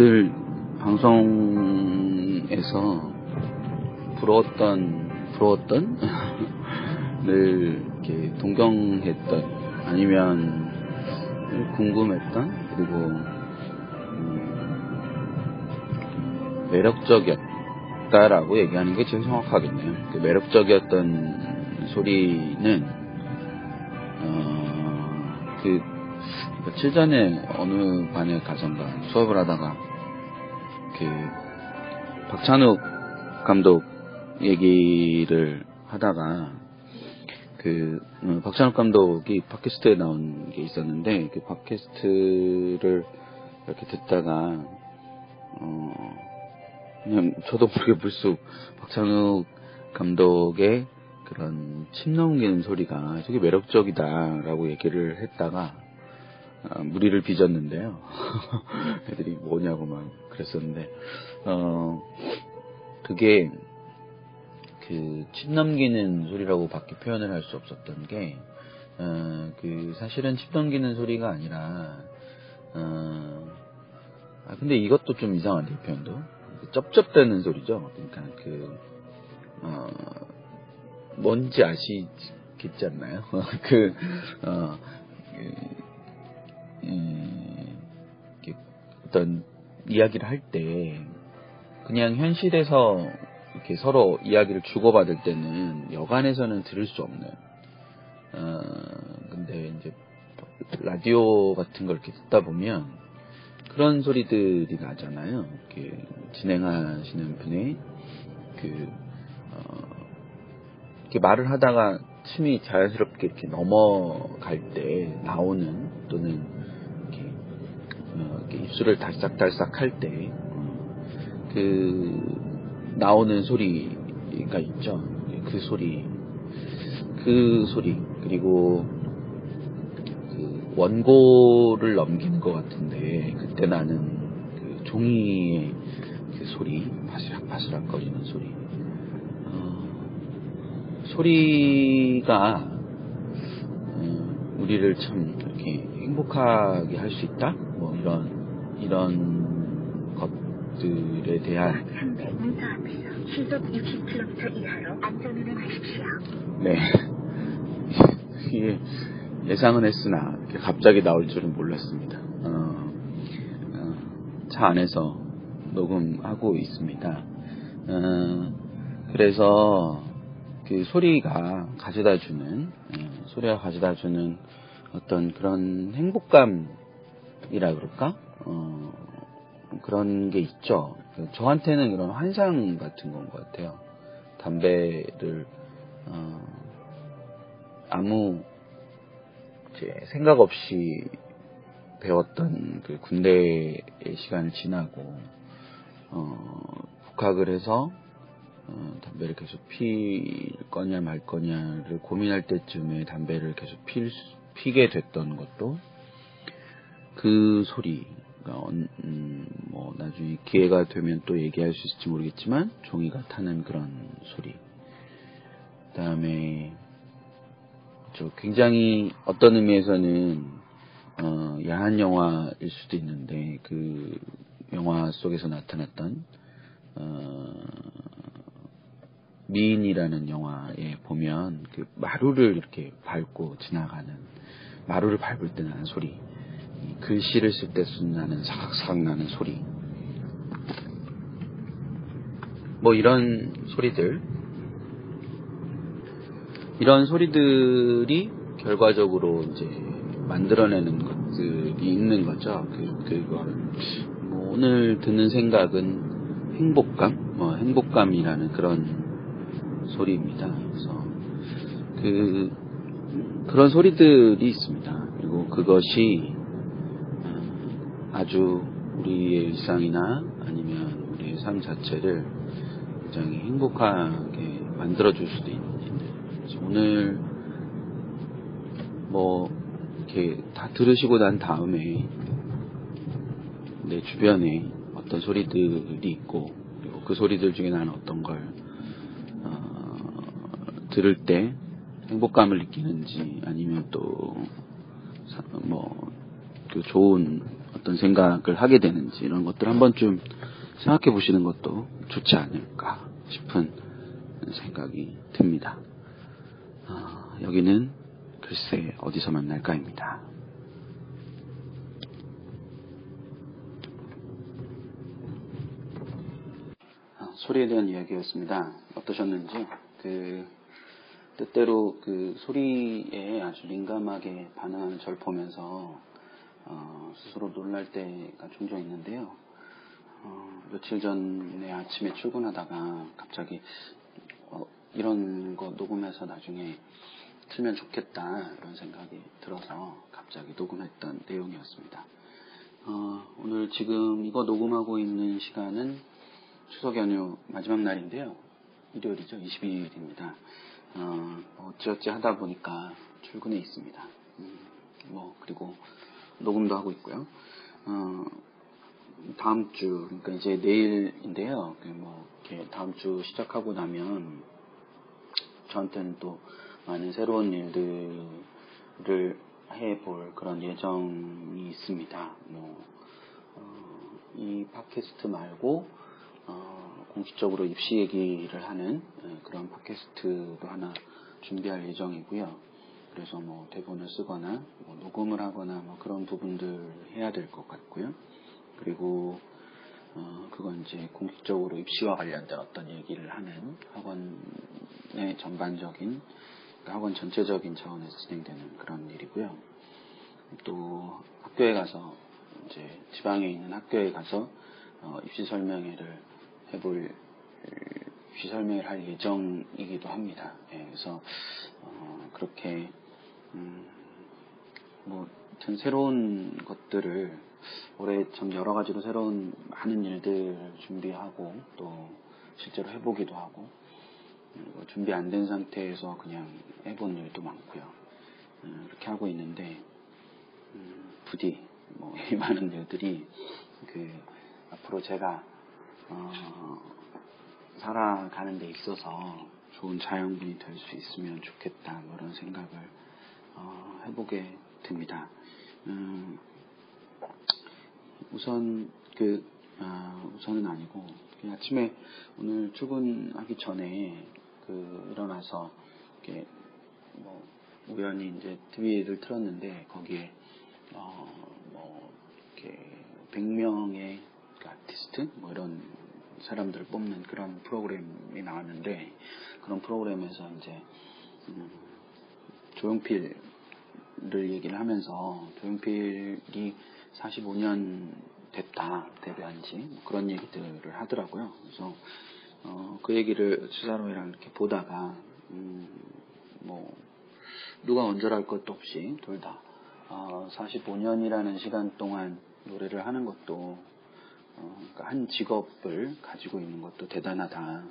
늘 방송에서 부러웠던 부러웠던 늘 이렇게 동경했던 아니면 늘 궁금했던 그리고 음, 매력적이었다라고 얘기하는 게 제일 정확하겠네요. 그 매력적이었던 소리는 어, 그 며칠 전에 어느 반의 가정과 수업을 하다가 그 박찬욱 감독 얘기를 하다가 그 어, 박찬욱 감독이 팟캐스트에 나온 게 있었는데 그 팟캐스트를 이렇게 듣다가 어 그냥 저도 모르게 불쑥 박찬욱 감독의 그런 침 넘기는 소리가 되게 매력적이다라고 얘기를 했다가 아, 무리를 빚었는데요. 애들이 뭐냐고 막 그랬었는데, 어, 그게, 그, 침 넘기는 소리라고 밖에 표현을 할 수 없었던 게, 어, 그, 사실은 침 넘기는 소리가 아니라, 어, 아, 근데 이것도 좀 이상한데, 이 표현도. 그 쩝쩝대는 소리죠. 그러니까 그, 어, 뭔지 아시겠지 않나요? 그, 어, 그, 음, 어떤 이야기를 할 때 그냥 현실에서 이렇게 서로 이야기를 주고받을 때는 여간에서는 들을 수 없는 어, 근데 이제 라디오 같은 걸 이렇게 듣다 보면 그런 소리들이 나잖아요. 이렇게 진행하시는 분의 그 어, 이렇게 말을 하다가 침이 자연스럽게 이렇게 넘어갈 때 나오는 또는 입술을 달싹달싹 할 때, 어, 그, 나오는 소리가 있죠. 그 소리, 그 소리, 그리고, 그, 원고를 넘기는 것 같은데, 그때 나는 그 종이의 그 소리, 바스락바스락 거리는 소리, 어, 소리가, 어, 우리를 참 이렇게 행복하게 할 수 있다? 뭐 이런 이런 것들에 대한 300m 앞에서 시속 60km 이하로 안전운행하십시오. 네 예상은 했으나 갑자기 나올 줄은 몰랐습니다. 어, 어, 차 안에서 녹음하고 있습니다. 어, 그래서 그 소리가 가져다 주는 소리가 가져다 주는 어떤 그런 행복감이라 그럴까? 어, 그런 게 있죠. 저한테는 그런 환상 같은 건 것 같아요. 담배를 어, 아무 이제 생각 없이 배웠던 그 군대의 시간을 지나고 어, 복학을 해서 어, 담배를 계속 필 거냐 말 거냐를 고민할 때쯤에 담배를 계속 필, 피게 됐던 것도 그 소리 가 음, 뭐 나중에 기회가 되면 또 얘기할 수 있을지 모르겠지만 종이가 타는 그런 소리. 그다음에 저 굉장히 어떤 의미에서는 어, 야한 영화일 수도 있는데 그 영화 속에서 나타났던 어, 미인이라는 영화에 보면 그 마루를 이렇게 밟고 지나가는 마루를 밟을 때 나는 소리 글씨를 쓸때 나는 사각사각 나는 소리. 뭐 이런 소리들. 이런 소리들이 결과적으로 이제 만들어내는 것들이 있는 거죠. 그, 그걸. 뭐 오늘 드는 생각은 행복감, 뭐 행복감이라는 그런 소리입니다. 그래서 그, 그런 소리들이 있습니다. 그리고 그것이 어, 아주 우리의 일상이나 아니면 우리의 삶 자체를 굉장히 행복하게 만들어줄 수도 있는. 그래서 오늘 뭐 이렇게 다 들으시고 난 다음에 내 주변에 어떤 소리들이 있고 그리고 그 소리들 중에 나는 어떤 걸 어, 들을 때 행복감을 느끼는지 아니면 또뭐그 좋은 어떤 생각을 하게 되는지 이런 것들 한 번쯤 생각해 보시는 것도 좋지 않을까 싶은 생각이 듭니다. 어, 여기는 글쎄 어디서 만날까입니다. 아, 소리에 대한 이야기였습니다. 어떠셨는지 그 때때로 그 소리에 아주 민감하게 반응하는 절 보면서 어, 스스로 놀랄 때가 종종 있는데요. 어, 며칠 전에 아침에 출근하다가 갑자기 어, 이런 거 녹음해서 나중에 틀면 좋겠다 이런 생각이 들어서 갑자기 녹음했던 내용이었습니다. 어, 오늘 지금 이거 녹음하고 있는 시간은 추석 연휴 마지막 날인데요. 일요일이죠. 22일입니다. 어, 어찌어찌 하다 보니까 출근해 있습니다. 음, 뭐 그리고 녹음도 하고 있고요. 어, 다음 주 그러니까 이제 내일인데요. 뭐 이렇게 다음 주 시작하고 나면 저한테는 또 많은 새로운 일들을 해볼 그런 예정이 있습니다. 뭐, 어, 이 팟캐스트 말고, 어, 공식적으로 입시 얘기를 하는 네, 그런 팟캐스트도 하나 준비할 예정이고요. 그래서 뭐 대본을 쓰거나 뭐 녹음을 하거나 뭐 그런 부분들 해야 될 것 같고요. 그리고 어, 그건 이제 공식적으로 입시와 관련된 어떤 얘기를 하는 학원의 전반적인 그러니까 학원 전체적인 차원에서 진행되는 그런 일이고요. 또 학교에 가서 이제 지방에 있는 학교에 가서 어, 입시 설명회를 해볼 입시 설명회를 할 예정이기도 합니다. 예, 그래서 어, 그렇게 음, 뭐전 새로운 것들을 올해 참 여러 가지로 새로운 많은 일들 준비하고 또 실제로 해보기도 하고 뭐 준비 안 된 상태에서 그냥 해본 일도 많고요. 음, 이렇게 하고 있는데 음, 부디 뭐 이 많은 일들이 그 앞으로 제가 어, 살아가는 데 있어서 좋은 자양분이 될 수 있으면 좋겠다 뭐 이런 생각을 어, 해보게 됩니다. 음, 우선 그 아, 우선은 아니고 아침에 오늘 출근하기 전에 그 일어나서 이렇게 뭐 우연히 이제 TV를 틀었는데 거기에 어 뭐 이렇게 100명의 그 아티스트 뭐 이런 사람들을 뽑는 그런 프로그램이 나왔는데 그런 프로그램에서 이제 음 조용필을 얘기를 하면서 조용필이 45년 됐다 데뷔한 지 뭐 그런 얘기들을 하더라고요. 그래서 어, 그 얘기를 수사로이랑 이렇게 보다가 음, 뭐 누가 언저랄 것도 없이 둘다 어, 45년이라는 시간 동안 노래를 하는 것도 어, 그러니까 한 직업을 가지고 있는 것도 대단하다.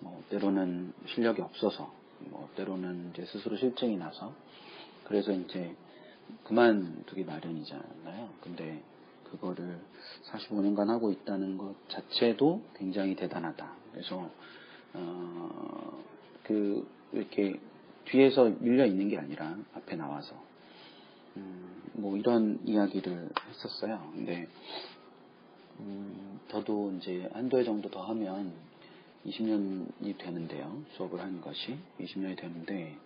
뭐 때로는 실력이 없어서, 뭐 때로는 이제 스스로 실증이 나서, 그래서 이제 그만두기 마련이잖아요. 근데 그거를 45년간 하고 있다는 것 자체도 굉장히 대단하다. 그래서 어, 그 이렇게 뒤에서 밀려 있는 게 아니라 앞에 나와서 음, 뭐 이런 이야기를 했었어요. 근데 음, 저도 이제 한두 해 정도 더 하면 20년이 되는데요. 수업을 한 것이 20년이 되는데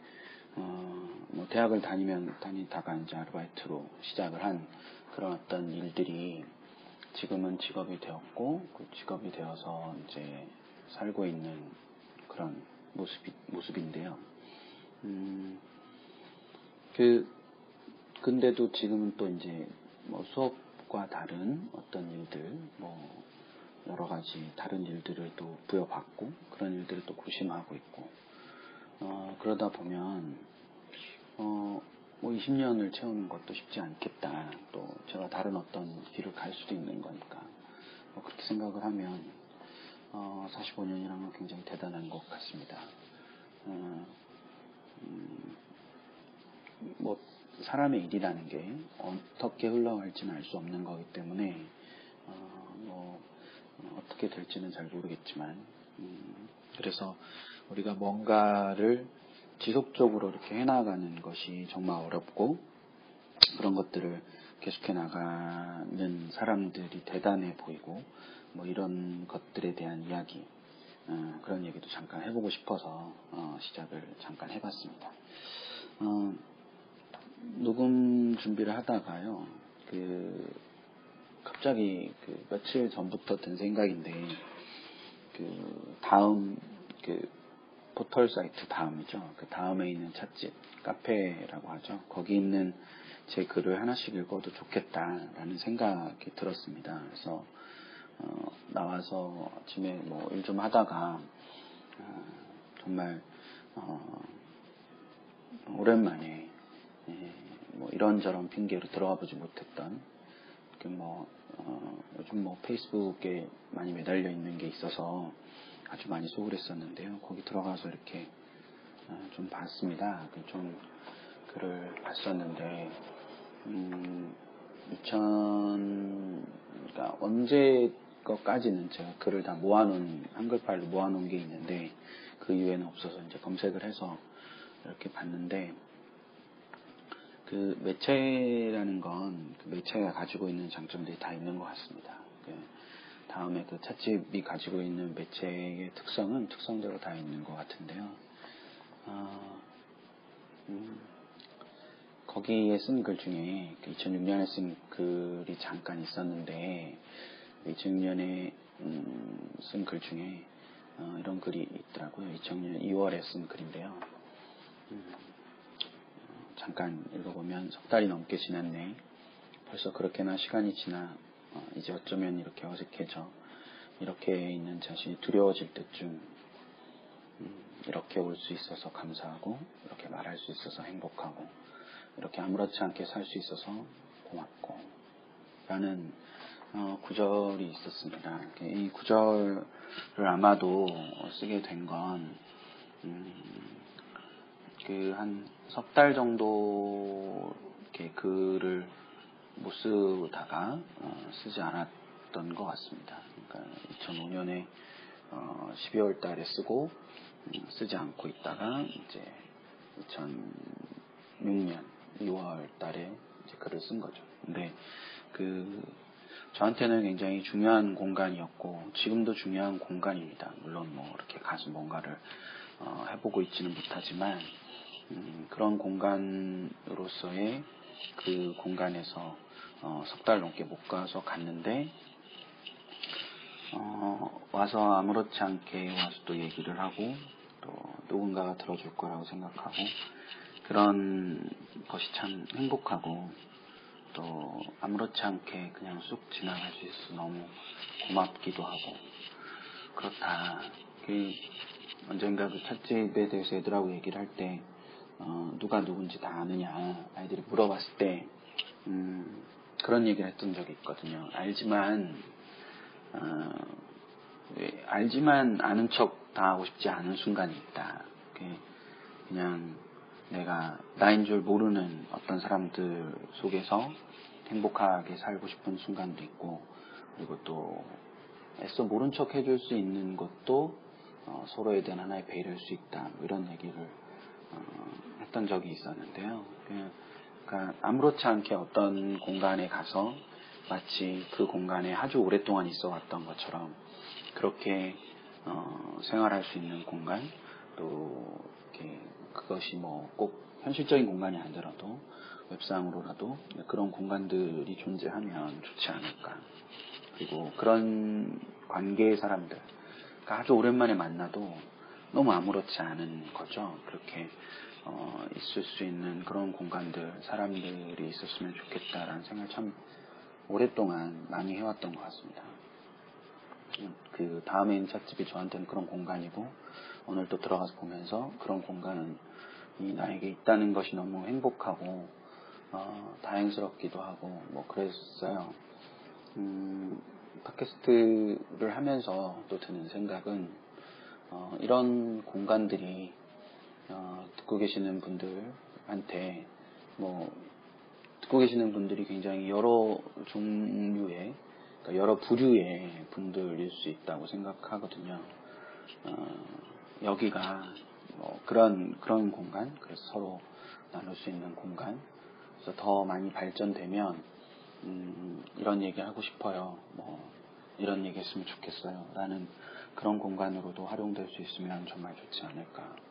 어, 뭐 대학을 다니면 다니다가 이제 아르바이트로 시작을 한 그런 어떤 일들이 지금은 직업이 되었고 그 직업이 되어서 이제 살고 있는 그런 모습이, 모습인데요. 음, 그 근데도 지금은 또 이제 뭐 수업 과 다른 어떤 일들, 뭐 여러 가지 다른 일들을 또 부여받고 그런 일들을 또 고심하고 있고 어, 그러다 보면 어, 뭐 20년을 채우는 것도 쉽지 않겠다. 또 제가 다른 어떤 길을 갈 수도 있는 거니까 뭐 그렇게 생각을 하면 어, 45년이라는 건 굉장히 대단한 것 같습니다. 어, 음, 뭐 사람의 일이라는 게 어떻게 흘러갈지는 알 수 없는 거기 때문에 어, 뭐 어떻게 될지는 잘 모르겠지만 음, 그래서 우리가 뭔가를 지속적으로 이렇게 해나가는 것이 정말 어렵고 그런 것들을 계속해 나가는 사람들이 대단해 보이고 뭐 이런 것들에 대한 이야기 어, 그런 얘기도 잠깐 해보고 싶어서 어, 시작을 잠깐 해봤습니다. 어, 녹음 준비를 하다가요, 그, 갑자기 그 며칠 전부터 든 생각인데, 그, 다음, 그, 포털 사이트 다음이죠. 그 다음에 있는 찻집, 카페라고 하죠. 거기 있는 제 글을 하나씩 읽어도 좋겠다라는 생각이 들었습니다. 그래서, 어, 나와서 아침에 뭐 일 좀 하다가, 어, 정말, 어, 오랜만에 예, 뭐 이런저런 핑계로 들어가 보지 못했던 뭐 어, 요즘 뭐 페이스북에 많이 매달려 있는 게 있어서 아주 많이 소홀했었는데요. 거기 들어가서 이렇게 어, 좀 봤습니다. 그좀 글을 봤었는데 음, 2000 그러니까 언제 것까지는 제가 글을 다 모아놓은 한글 파일로 모아놓은 게 있는데 그 이후에는 없어서 이제 검색을 해서 이렇게 봤는데 그 매체라는 건 그 매체가 가지고 있는 장점들이 다 있는 것 같습니다. 그 다음에 그 찻집이 가지고 있는 매체의 특성은 특성대로 다 있는 것 같은데요. 어, 음, 거기에 쓴 글 중에 2006년에 그쓴 글이 잠깐 있었는데 2006년에 음, 쓴글 중에 어, 이런 글이 있더라고요. 2000년 2월에 쓴 글인데요. 음, 잠깐 읽어보면 석 달이 넘게 지났네. 벌써 그렇게나 시간이 지나 어, 이제 어쩌면 이렇게 어색해져. 이렇게 있는 자신이 두려워질 때쯤 음, 이렇게 올 수 있어서 감사하고 이렇게 말할 수 있어서 행복하고 이렇게 아무렇지 않게 살 수 있어서 고맙고 라는 어, 구절이 있었습니다. 이 구절을 아마도 쓰게 된건 음, 그한 석 달 정도 이렇게 글을 못 쓰다가 어, 쓰지 않았던 것 같습니다. 그러니까 2005년에 어, 12월 달에 쓰고 음, 쓰지 않고 있다가 이제 2006년 2월 달에 이제 글을 쓴 거죠. 근데 그 저한테는 굉장히 중요한 공간이었고 지금도 중요한 공간입니다. 물론 뭐 이렇게 가서 뭔가를 어, 해보고 있지는 못하지만 음, 그런 공간으로서의 그 공간에서 어, 석달 넘게 못 가서 갔는데 어, 와서 아무렇지 않게 와서 또 얘기를 하고 또 누군가가 들어줄 거라고 생각하고 그런 것이 참 행복하고 또 아무렇지 않게 그냥 쑥 지나갈 수 있어서 너무 고맙기도 하고 그렇다. 그 언젠가 그 찻집에 대해서 애들하고 얘기를 할때 어, 누가 누군지 다 아느냐 아이들이 물어봤을 때 음, 그런 얘기를 했던 적이 있거든요. 알지만 어, 알지만 아는 척 다 하고 싶지 않은 순간이 있다. 그냥 내가 나인 줄 모르는 어떤 사람들 속에서 행복하게 살고 싶은 순간도 있고 그리고 또 애써 모른 척 해줄 수 있는 것도 어, 서로에 대한 하나의 배려일 수 있다. 뭐 이런 얘기를 어, 했던 적이 있었는데요. 그러니까 아무렇지 않게 어떤 공간에 가서 마치 그 공간에 아주 오랫동안 있어 왔던 것처럼 그렇게 어, 생활할 수 있는 공간 또 그것이 뭐 꼭 현실적인 공간이 아니더라도 웹상으로라도 그런 공간들이 존재하면 좋지 않을까. 그리고 그런 관계의 사람들, 아주 오랜만에 만나도 너무 아무렇지 않은 거죠. 그렇게 어, 있을 수 있는 그런 공간들, 사람들이 있었으면 좋겠다라는 생각을 참 오랫동안 많이 해왔던 것 같습니다. 그 있는 찻집이 저한테는 그런 공간이고 오늘 또 들어가서 보면서 그런 공간은 이 나에게 있다는 것이 너무 행복하고 어, 다행스럽기도 하고 뭐 그랬어요. 음, 팟캐스트를 하면서 또 드는 생각은 어, 이런 공간들이 어, 듣고 계시는 분들한테 뭐 듣고 계시는 분들이 굉장히 여러 종류의 그러니까 여러 부류의 분들일 수 있다고 생각하거든요. 어, 여기가 뭐 그런 그런 공간, 그래서 서로 나눌 수 있는 공간, 그래서 더 많이 발전되면 음, 이런 얘기 하고 싶어요. 뭐 이런 얘기 했으면 좋겠어요. 라는 그런 공간으로도 활용될 수 있으면 정말 좋지 않을까.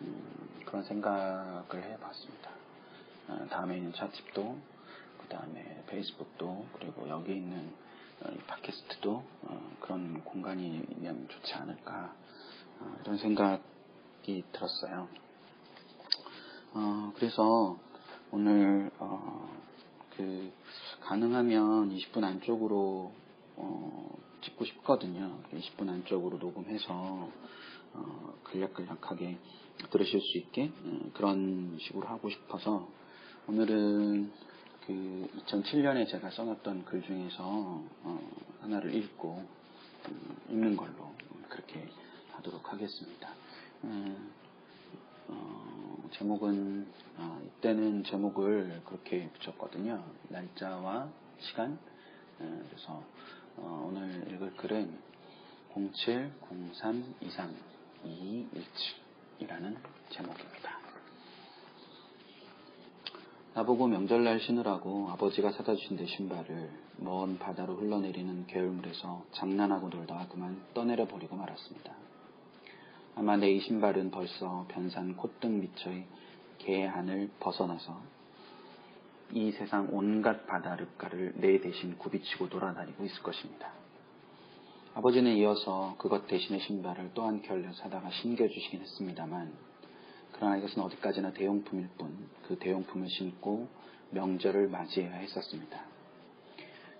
음, 그런 생각을 해봤습니다. 어, 다음에 있는 차집도, 그 다음에 페이스북도, 그리고 여기 있는 어, 팟캐스트도 어, 그런 공간이면 좋지 않을까. 어, 이런 생각이 들었어요. 어, 그래서 오늘 그 가능하면 20분 안쪽으로 찍고 싶거든요. 20분 안쪽으로 녹음해서 근략근략하게 들으실 수 있게 그런 식으로 하고 싶어서 오늘은 그 2007년에 제가 써놨던 글 중에서 하나를 읽고 음, 읽는 걸로 그렇게 하도록 하겠습니다. 음, 어, 제목은 아, 이때는 제목을 그렇게 붙였거든요. 날짜와 시간. 어, 그래서 어, 오늘 읽을 글은 0703232217이라는 제목입니다. 나보고 명절날 신으라고 아버지가 사다 주신 내 신발을 먼 바다로 흘러내리는 겨울물에서 장난하고 놀다가 그만 떠내려 버리고 말았습니다. 아마 내 이 신발은 벌써 변산 콧등 밑의 개안을 벗어나서 이 세상 온갖 바다르가를 내 대신 굽이치고 돌아다니고 있을 것입니다. 아버지는 이어서 그것 대신의 신발을 또 한 켤레 사다가 신겨주시긴 했습니다만 그러나 이것은 어디까지나 대용품일 뿐 그 대용품을 신고 명절을 맞이해야 했었습니다.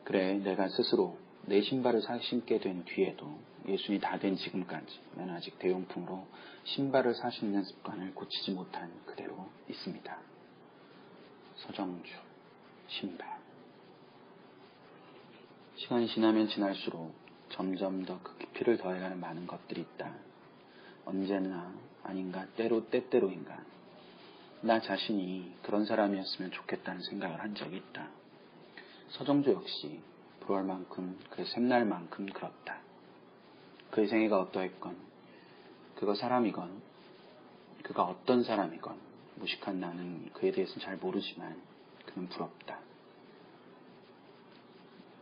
그래 내가 스스로 내 신발을 사 신게 된 뒤에도 예순이 다 된 지금까지 나는 아직 대용품으로 신발을 사 신는 습관을 고치지 못한 그대로 있습니다. 서정주 신발 시간이 지나면 지날수록 점점 더 그 깊이를 더해가는 많은 것들이 있다. 언제나 아닌가 때로 때때로인가 나 자신이 그런 사람이었으면 좋겠다는 생각을 한 적이 있다. 서정주 역시 불월 만큼 그 샘날 만큼 그렇다. 그의 생애가 어떠했건 그가 사람이건 그가 어떤 사람이건 무식한 나는 그에 대해서는 잘 모르지만 그는 부럽다.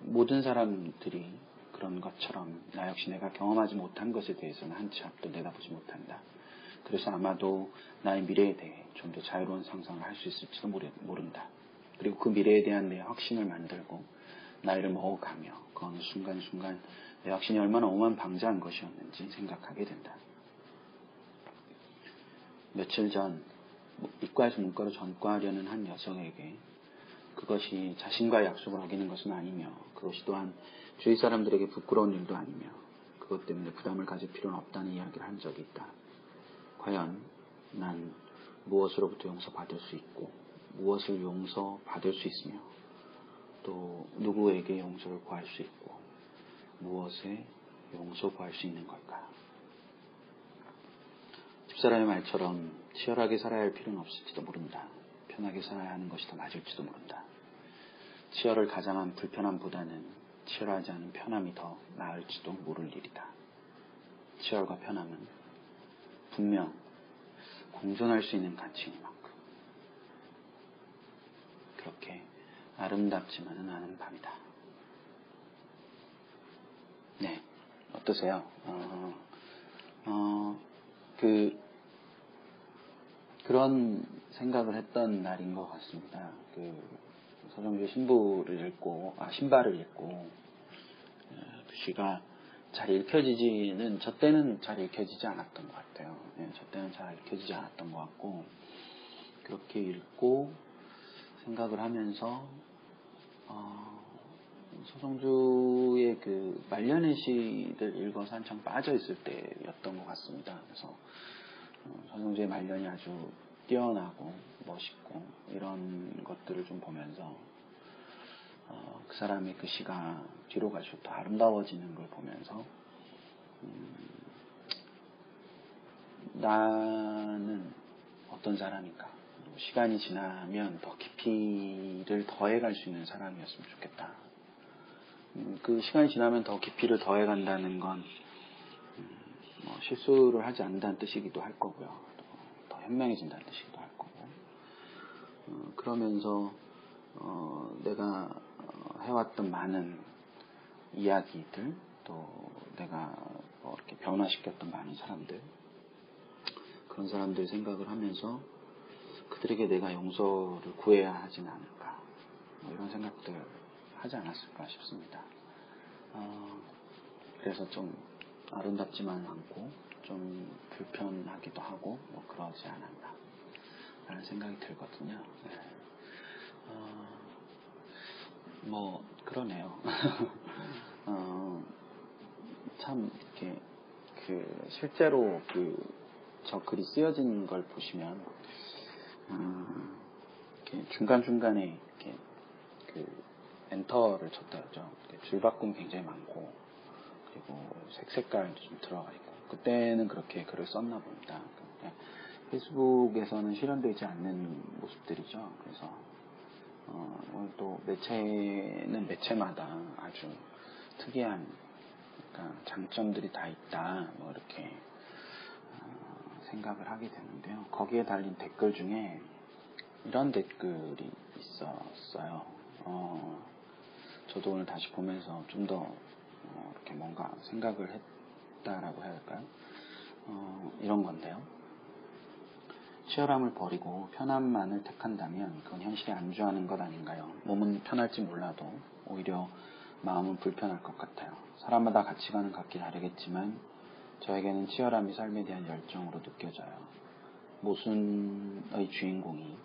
모든 사람들이 그런 것처럼 나 역시 내가 경험하지 못한 것에 대해서는 한치 앞도 내다보지 못한다. 그래서 아마도 나의 미래에 대해 좀 더 자유로운 상상을 할 수 있을지도 모른다. 그리고 그 미래에 대한 내 확신을 만들고 나이를 먹어가며 그 어느 순간순간 내 확신이 얼마나 오만 방자한 것이었는지 생각하게 된다. 며칠 전 이과에서 문과로 전과하려는 한 여성에게 그것이 자신과의 약속을 어기는 것은 아니며 그것이 또한 주위 사람들에게 부끄러운 일도 아니며 그것 때문에 부담을 가질 필요는 없다는 이야기를 한 적이 있다. 과연 난 무엇으로부터 용서받을 수 있고 무엇을 용서받을 수 있으며 또 누구에게 용서를 구할 수 있고 무엇에 용서 구할 수 있는 걸까? 집사람의 말처럼 치열하게 살아야 할 필요는 없을지도 모른다. 편하게 살아야 하는 것이 더 맞을지도 모른다. 치열을 가장한 불편함보다는 치열하지 않은 편함이 더 나을지도 모를 일이다. 치열과 편함은 분명 공존할 수 있는 가치이만큼 그렇게 아름답지만은 않은 밤이다. 네, 어떠세요? 어, 어, 그 그런 생각을 했던 날인 것 같습니다. 그 서정주 신부를 읽고 아 신발을 읽고 어, 그 시가 잘 읽혀지지는 저 때는 잘 읽혀지지 않았던 것 같아요. 예, 저 때는 잘 읽혀지지 않았던 것 같고 그렇게 읽고 생각을 하면서 어, 서정주의 그 말년의 시를 읽어서 한창 빠져 있을 때였던 것 같습니다. 그래서 어, 서정주의 말년이 아주 뛰어나고 멋있고 이런 것들을 좀 보면서 어, 그 사람의 그 시가 뒤로 갈수록 더 아름다워지는 걸 보면서 음, 나는 어떤 사람인가 그리고 시간이 지나면 더 깊이를 더해갈 수 있는 사람이었으면 좋겠다. 음, 그 시간이 지나면 더 깊이를 더해간다는 건 음, 뭐 실수를 하지 않는다는 뜻이기도 할 거고요. 더 현명해진다는 뜻이기도 할 거고. 어, 그러면서 어, 내가 어, 해왔던 많은 이야기들, 또 내가 뭐 이렇게 변화시켰던 많은 사람들, 그런 사람들 생각을 하면서 그들에게 내가 용서를 구해야 하진 않을까. 뭐 이런 생각들 하지 않았을까 싶습니다. 어, 그래서 좀 아름답지만 않고 좀 불편하기도 하고 뭐 그러지 않았나 라는 생각이 들거든요. 네. 어, 뭐 그러네요. 어, 참 이렇게 그 실제로 그 저 글이 쓰여진 걸 보시면 음, 이렇게 중간 중간에 이렇게 그 엔터를 쳤다 그러죠. 줄바꿈 굉장히 많고 그리고 색색깔도 좀 들어가 있고 그때는 그렇게 글을 썼나 봅니다. 페이스북에서는 실현되지 않는 모습들이죠. 그래서 어, 오늘 또 매체는 매체마다 아주 특이한 그러니까 장점들이 다 있다 뭐 이렇게 어, 생각을 하게 되는데요. 거기에 달린 댓글 중에 이런 댓글이 있었어요. 어, 저도 오늘 다시 보면서 좀더 어, 이렇게 뭔가 생각을 했 다라고 해야 할까요? 어, 이런 건데요. 치열함을 버리고 편함만을 택한다면 그건 현실에 안주하는 것 아닌가요? 몸은 편할지 몰라도 오히려 마음은 불편할 것 같아요. 사람마다 가치관은 각기 다르겠지만 저에게는 치열함이 삶에 대한 열정으로 느껴져요. 모순의 주인공이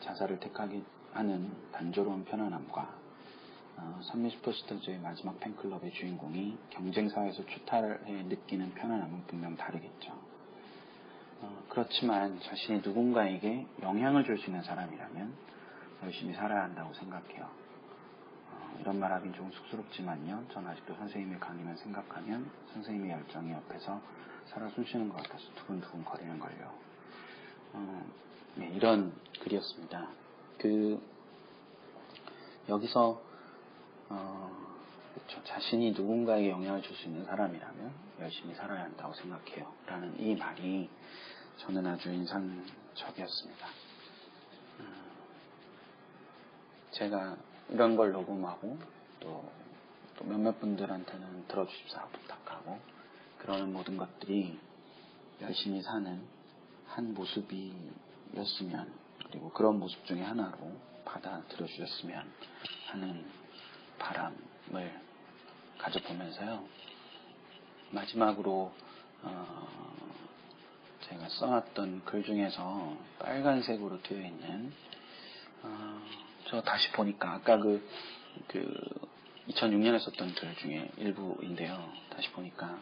자살을 택하게 하는 단조로운 편안함과 어, 선미 슈퍼스타즈의 마지막 팬클럽의 주인공이 경쟁사에서 추탈해 느끼는 편안함은 분명 다르겠죠. 어, 그렇지만 자신이 누군가에게 영향을 줄 수 있는 사람이라면 열심히 살아야 한다고 생각해요. 어, 이런 말 하긴 좀 쑥스럽지만요. 전 아직도 선생님의 강의만 생각하면 선생님의 열정이 옆에서 살아 숨쉬는 것 같아서 두근두근 거리는 걸요. 어, 네, 이런 글이었습니다. 그 여기서 어, 그렇죠. 자신이 누군가에게 영향을 줄 수 있는 사람이라면 열심히 살아야 한다고 생각해요. 라는 이 말이 저는 아주 인상적이었습니다. 음, 제가 이런 걸 녹음하고 또, 또 몇몇 분들한테는 들어주십사 부탁하고 그러는 모든 것들이 열심히 사는 한 모습이었으면 그리고 그런 모습 중에 하나로 받아들여 주셨으면 하는 바람을 가져보면서요. 마지막으로 어, 제가 써놨던 글 중에서 빨간색으로 되어 있는 어, 저 다시 보니까 아까 그, 그 2006년에 썼던 글 중에 일부인데요. 다시 보니까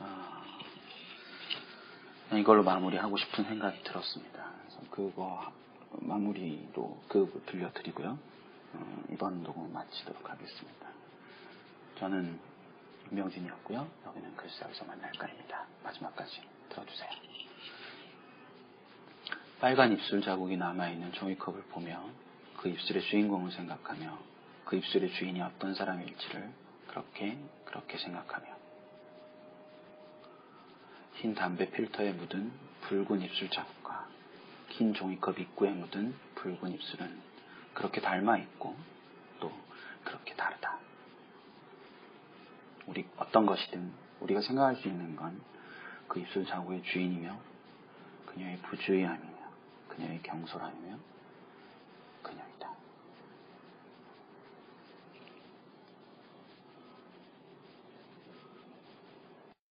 어, 이걸로 마무리하고 싶은 생각이 들었습니다. 그래서 그거 마무리로 그 들려드리고요. 어, 이번 녹음 마치도록 하겠습니다. 저는 김명진이었고요. 여기는 글쎄어디서 만날까입니다. 마지막까지 들어주세요. 빨간 입술 자국이 남아있는 종이컵을 보며 그 입술의 주인공을 생각하며 그 입술의 주인이 어떤 사람일지를 그렇게 그렇게 생각하며 흰 담배 필터에 묻은 붉은 입술 자국과 긴 종이컵 입구에 묻은 붉은 입술은 그렇게 닮아 있고 또 그렇게 다르다. 우리 어떤 것이든 우리가 생각할 수 있는 건 그 입술 자국의 주인이며 그녀의 부주의함이며 예, 경솔함이며